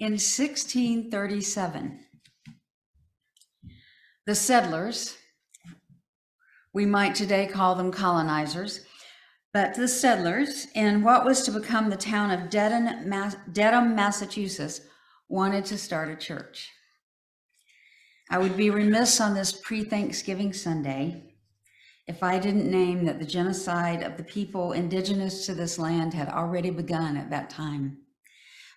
In 1637, the settlers, we might today call them colonizers, but the settlers in what was to become the town of Dedham, Dedham, Massachusetts, wanted to start a church. I would be remiss on this pre Thanksgiving Sunday if I didn't name that the genocide of the people indigenous to this land had already begun at that time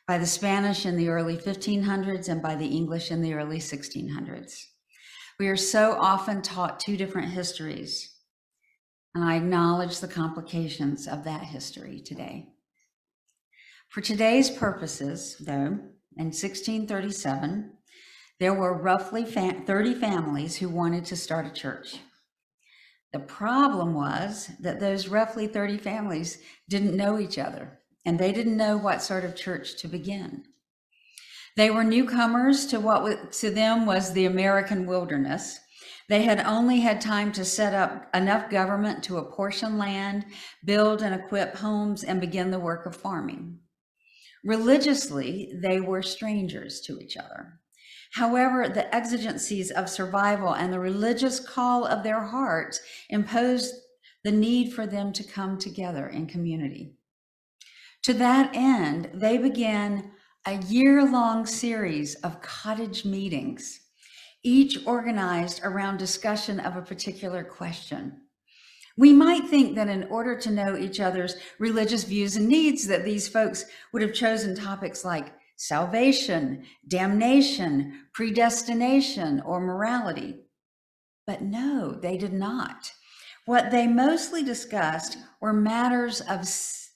by the Spanish in the early 1500s and by the English in the early 1600s. We are so often taught two different histories, and I acknowledge the complications of that history today. For today's purposes, though, in 1637, there were roughly 30 families who wanted to start a church. The problem was that those roughly 30 families didn't know each other and they didn't know what sort of church to begin. They were newcomers to what to them was the American wilderness. They had only had time to set up enough government to apportion land, build and equip homes, and begin the work of farming. Religiously, they were strangers to each other. However, the exigencies of survival and the religious call of their hearts imposed the need for them to come together in community. To that end, they began a year long series of cottage meetings, each organized around discussion of a particular question. We might think that in order to know each other's religious views and needs, that these folks would have chosen topics like salvation, damnation, predestination, or morality. But no, they did not. What they mostly discussed were matters of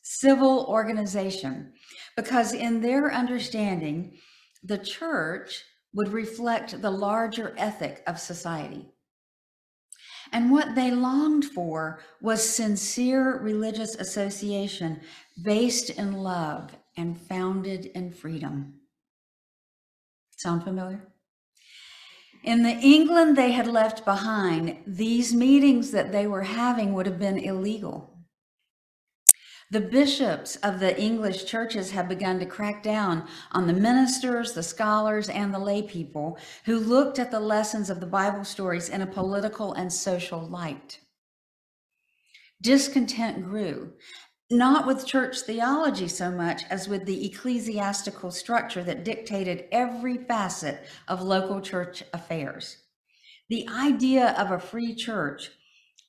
civil organization, because in their understanding, the church would reflect the larger ethic of society. And what they longed for was sincere religious association based in love and founded in freedom. Sound familiar? In the England they had left behind, these meetings that they were having would have been illegal. The bishops of the English churches have begun to crack down on the ministers, the scholars, and the lay people who looked at the lessons of the Bible stories in a political and social light. Discontent grew, not with church theology so much as with the ecclesiastical structure that dictated every facet of local church affairs. The idea of a free church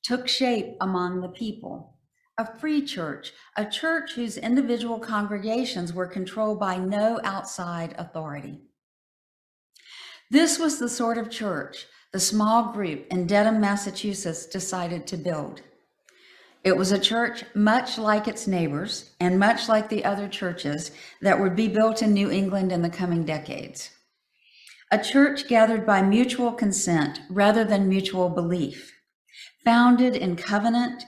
took shape among the people. A free church, a church whose individual congregations were controlled by no outside authority. This was the sort of church the small group in Dedham, Massachusetts decided to build. It was a church much like its neighbors and much like the other churches that would be built in New England in the coming decades. A church gathered by mutual consent rather than mutual belief, founded in covenant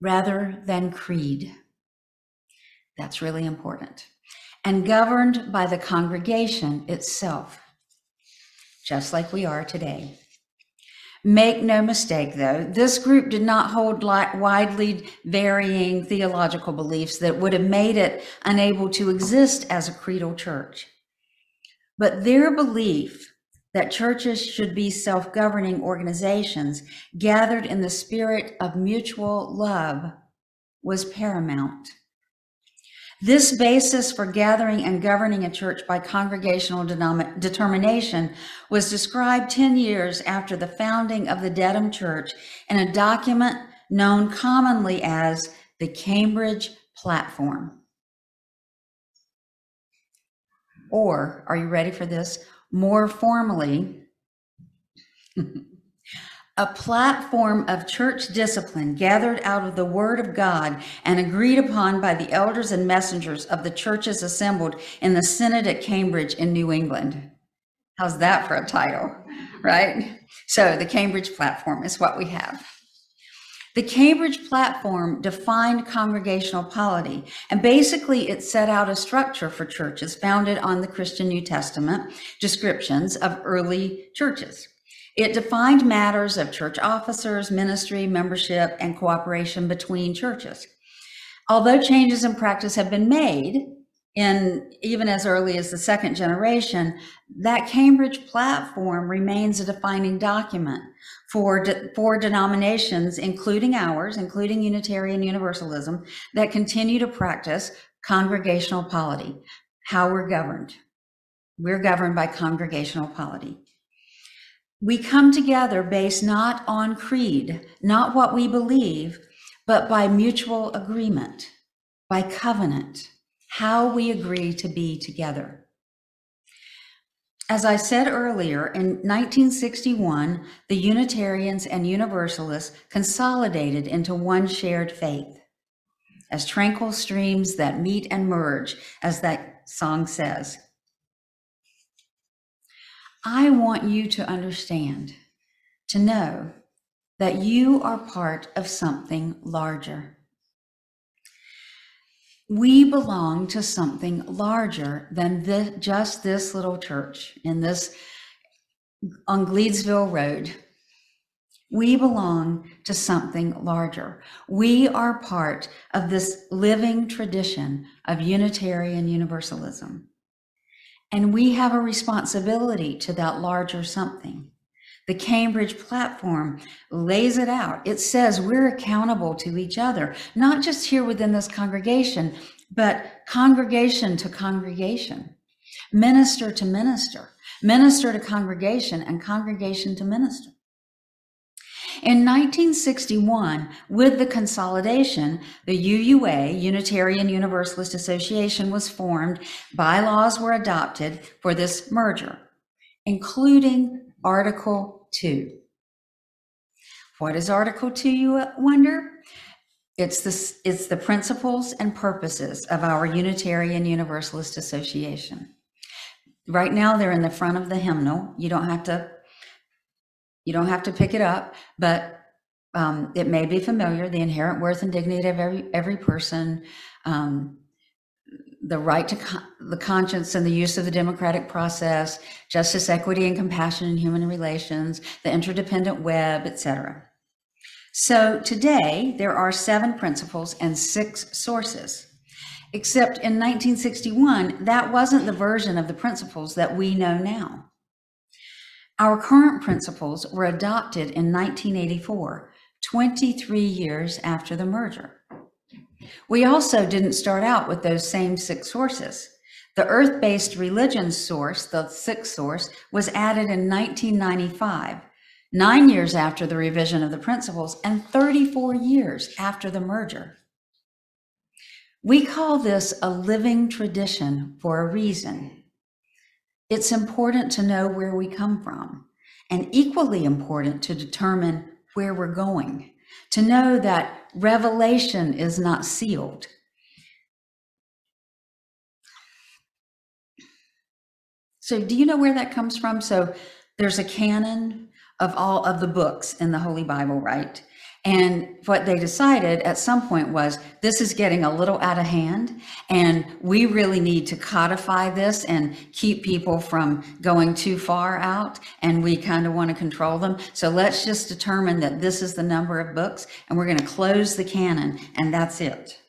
rather than creed. That's really important. And governed by the congregation itself, just like we are today. Make no mistake, though, this group did not hold widely varying theological beliefs that would have made it unable to exist as a creedal church. But their belief that churches should be self governing organizations gathered in the spirit of mutual love was paramount. This basis for gathering and governing a church by congregational determination was described 10 years after the founding of the Dedham Church in a document known commonly as the Cambridge Platform. Or, are you ready for this? More formally, a platform of church discipline gathered out of the Word of God and agreed upon by the elders and messengers of the churches assembled in the Synod at Cambridge in New England. How's that for a title, right? So, the Cambridge Platform is what we have. The Cambridge Platform defined congregational polity, and basically it set out a structure for churches founded on the Christian New Testament descriptions of early churches. It defined matters of church officers, ministry, membership, and cooperation between churches. Although changes in practice have been made, in even as early as the second generation, that Cambridge platform remains a defining document for, de, for denominations, including ours, including Unitarian Universalism, that continue to practice congregational polity, how we're governed. We're governed by congregational polity. We come together based not on creed, not what we believe, but by mutual agreement, by covenant, how we agree to be together. As I said earlier, in 1961, the Unitarians and Universalists consolidated into one shared faith as tranquil streams that meet and merge, as that song says. I want you to understand, to know that you are part of something larger. We belong to something larger than just this little church in this on Gleedsville Road. We belong to something larger. We are part of this living tradition of Unitarian Universalism. And we have a responsibility to that larger something. The Cambridge platform lays it out. It says we're accountable to each other, not just here within this congregation, but congregation to congregation, minister to minister, minister to congregation, and congregation to minister. In 1961, with the consolidation, the UUA, Unitarian Universalist Association, was formed. Bylaws were adopted for this merger, including Article 2. What is Article 2, you wonder? It's the, it's the principles and purposes of our Unitarian Universalist Association. Right now, they're in the front of the hymnal. You don't have to you don't have to pick it up, but um, it may be familiar. The inherent worth and dignity of every every person, um, the right to con- the conscience and the use of the democratic process, justice, equity, and compassion in human relations, the interdependent web, etc. So today there are seven principles and six sources. Except in 1961, that wasn't the version of the principles that we know now. Our current principles were adopted in 1984, 23 years after the merger. We also didn't start out with those same six sources. The earth based religion source, the sixth source, was added in 1995, nine years after the revision of the principles, and 34 years after the merger. We call this a living tradition for a reason. It's important to know where we come from, and equally important to determine where we're going, to know that revelation is not sealed. So, do you know where that comes from? So, there's a canon of all of the books in the Holy Bible, right? And what they decided at some point was this is getting a little out of hand, and we really need to codify this and keep people from going too far out, and we kind of want to control them. So let's just determine that this is the number of books, and we're going to close the canon, and that's it.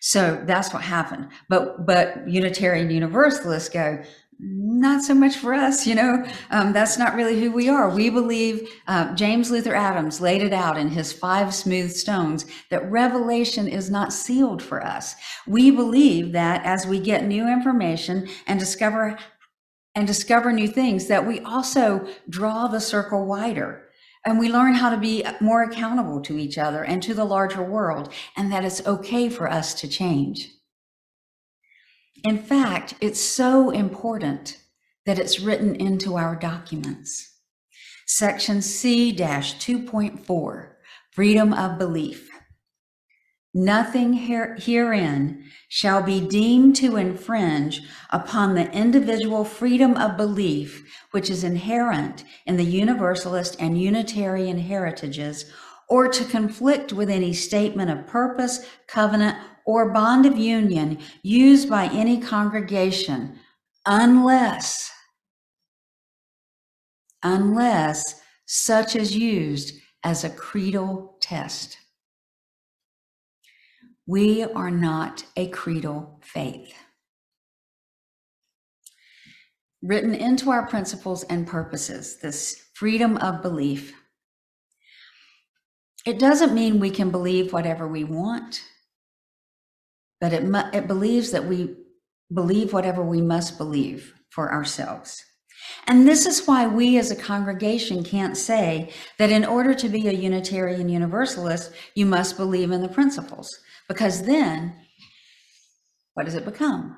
So that's what happened. But but Unitarian Universalists go, not so much for us, you know. Um, that's not really who we are. We believe uh, James Luther Adams laid it out in his Five Smooth Stones that revelation is not sealed for us. We believe that as we get new information and discover and discover new things, that we also draw the circle wider. And we learn how to be more accountable to each other and to the larger world, and that it's okay for us to change. In fact, it's so important that it's written into our documents. Section C 2.4 Freedom of Belief. Nothing here, herein shall be deemed to infringe upon the individual freedom of belief which is inherent in the Universalist and Unitarian heritages, or to conflict with any statement of purpose, covenant, or bond of union used by any congregation unless unless such is used as a creedal test. We are not a creedal faith. written into our principles and purposes, this freedom of belief. It doesn't mean we can believe whatever we want, but it, mu- it believes that we believe whatever we must believe for ourselves. And this is why we as a congregation can't say that in order to be a Unitarian Universalist, you must believe in the principles, because then what does it become?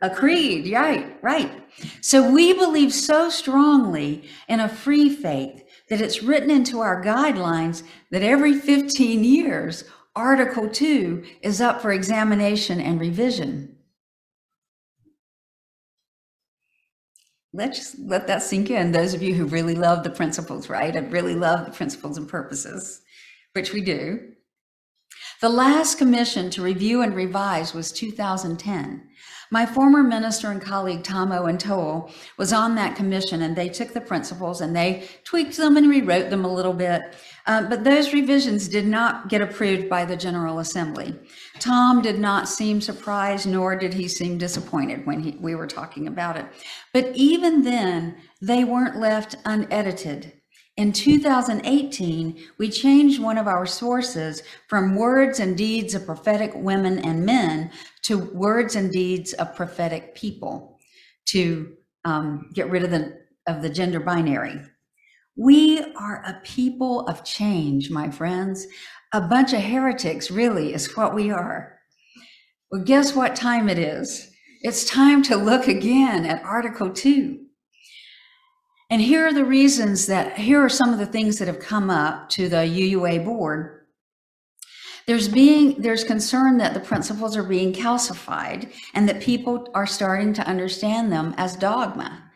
A creed, right, right. So we believe so strongly in a free faith that it's written into our guidelines that every 15 years, Article 2 is up for examination and revision. Let's let that sink in. Those of you who really love the principles, right? I really love the principles and purposes, which we do. The last commission to review and revise was 2010. My former minister and colleague Tom Owen Towle was on that commission, and they took the principles and they tweaked them and rewrote them a little bit. Uh, but those revisions did not get approved by the General Assembly. Tom did not seem surprised, nor did he seem disappointed when he, we were talking about it. But even then, they weren't left unedited. In 2018, we changed one of our sources from words and deeds of prophetic women and men to words and deeds of prophetic people to um, get rid of the, of the gender binary. We are a people of change, my friends. A bunch of heretics, really, is what we are. Well, guess what time it is? It's time to look again at Article 2. And here are the reasons that, here are some of the things that have come up to the UUA board. There's being, there's concern that the principles are being calcified and that people are starting to understand them as dogma.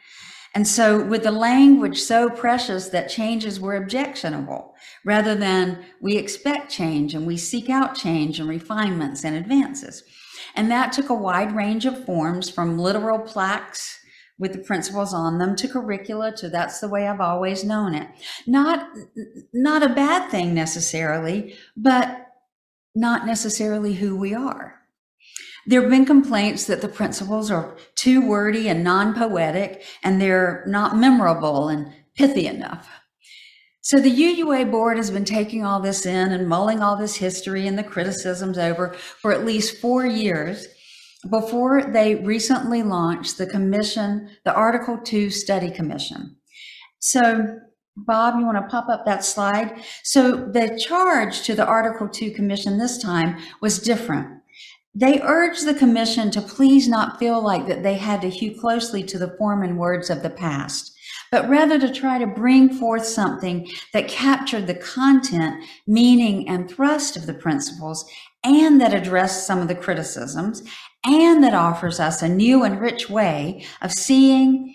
And so with the language so precious that changes were objectionable, rather than we expect change and we seek out change and refinements and advances. And that took a wide range of forms from literal plaques with the principles on them to curricula to that's the way I've always known it. Not not a bad thing necessarily, but not necessarily who we are. There have been complaints that the principles are too wordy and non-poetic and they're not memorable and pithy enough. So the UUA board has been taking all this in and mulling all this history and the criticisms over for at least four years before they recently launched the commission, the Article 2 Study Commission. So, Bob, you want to pop up that slide? So, the charge to the Article 2 Commission this time was different. They urged the commission to please not feel like that they had to hew closely to the form and words of the past, but rather to try to bring forth something that captured the content, meaning, and thrust of the principles and that addressed some of the criticisms and that offers us a new and rich way of seeing,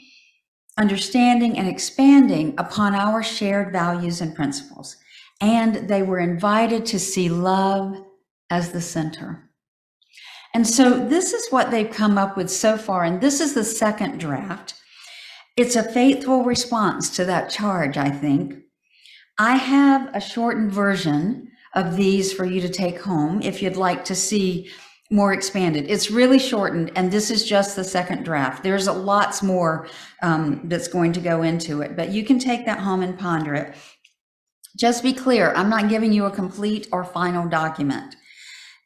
understanding, and expanding upon our shared values and principles. And they were invited to see love as the center. And so this is what they've come up with so far. And this is the second draft. It's a faithful response to that charge, I think. I have a shortened version of these for you to take home if you'd like to see more expanded. It's really shortened, and this is just the second draft. There's a lots more um, that's going to go into it, but you can take that home and ponder it. Just be clear, I'm not giving you a complete or final document.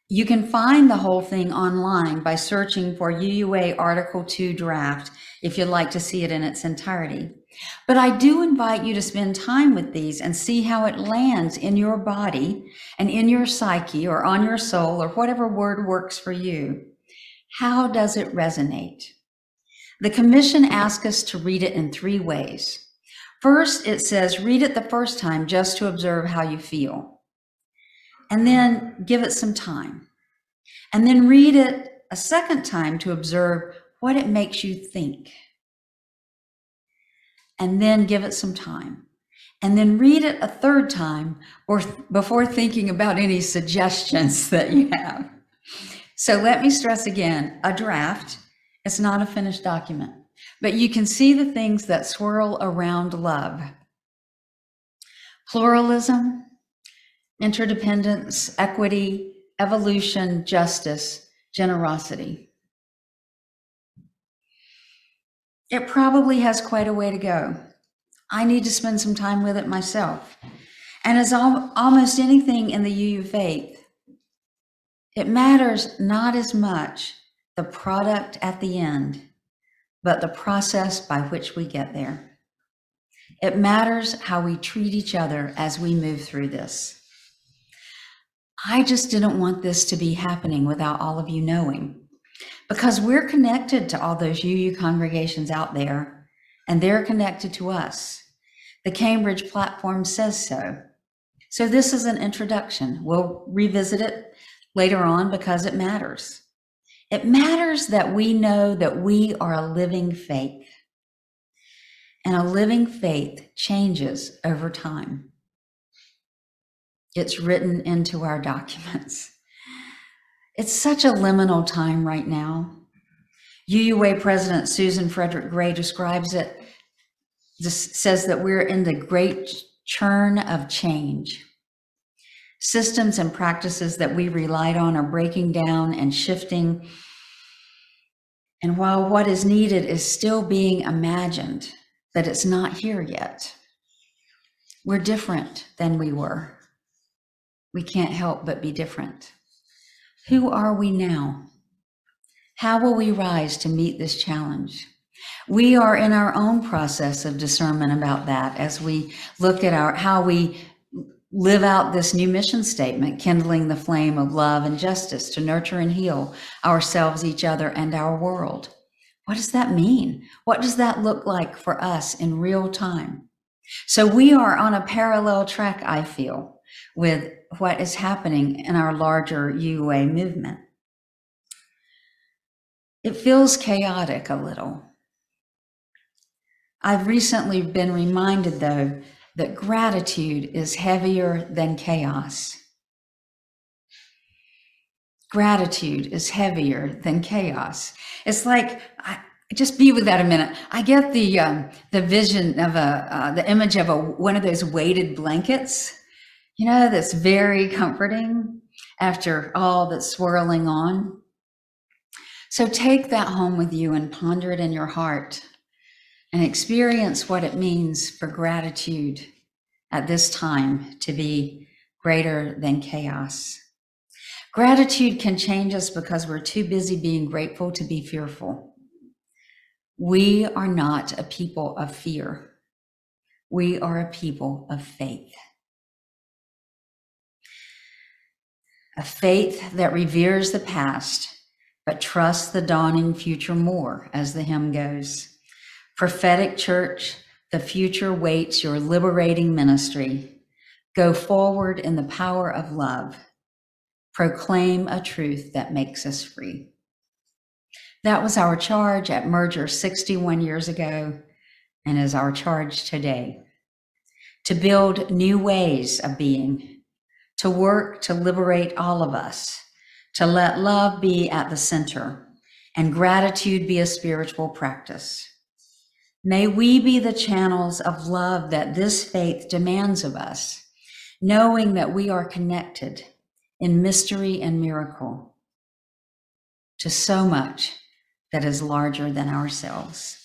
You can find the whole thing online by searching for UUA Article 2 draft if you'd like to see it in its entirety. But I do invite you to spend time with these and see how it lands in your body and in your psyche or on your soul or whatever word works for you. How does it resonate? The commission asks us to read it in three ways. First, it says, read it the first time just to observe how you feel. And then give it some time. And then read it a second time to observe what it makes you think and then give it some time. And then read it a third time or th- before thinking about any suggestions that you have. So let me stress again a draft is not a finished document, but you can see the things that swirl around love pluralism, interdependence, equity, evolution, justice, generosity. It probably has quite a way to go. I need to spend some time with it myself. And as al- almost anything in the UU faith, it matters not as much the product at the end, but the process by which we get there. It matters how we treat each other as we move through this. I just didn't want this to be happening without all of you knowing, because we're connected to all those UU congregations out there, and they're connected to us. The Cambridge platform says so. So this is an introduction. We'll revisit it later on because it matters. It matters that we know that we are a living faith. And a living faith changes over time. It's written into our documents. It's such a liminal time right now. UUA President Susan Frederick Gray describes it, says that we're in the great churn of change. Systems and practices that we relied on are breaking down and shifting. And while what is needed is still being imagined, that it's not here yet. We're different than we were. We can't help but be different. Who are we now? How will we rise to meet this challenge? We are in our own process of discernment about that as we look at our how we live out this new mission statement, kindling the flame of love and justice to nurture and heal ourselves, each other, and our world. What does that mean? What does that look like for us in real time? So we are on a parallel track, I feel, with what is happening in our larger UA movement. It feels chaotic a little. I've recently been reminded, though, that gratitude is heavier than chaos. Gratitude is heavier than chaos. It's like, I, just be with that a minute. I get the um, the vision of a uh, the image of a one of those weighted blankets, you know, that's very comforting after all that's swirling on. So take that home with you and ponder it in your heart and experience what it means for gratitude at this time to be greater than chaos. Gratitude can change us because we're too busy being grateful to be fearful. We are not a people of fear. We are a people of faith. A faith that reveres the past, but trusts the dawning future more, as the hymn goes. Prophetic church, the future waits your liberating ministry. Go forward in the power of love. Proclaim a truth that makes us free. That was our charge at Merger 61 years ago and is our charge today. To build new ways of being, to work to liberate all of us, to let love be at the center and gratitude be a spiritual practice. May we be the channels of love that this faith demands of us, knowing that we are connected in mystery and miracle to so much that is larger than ourselves.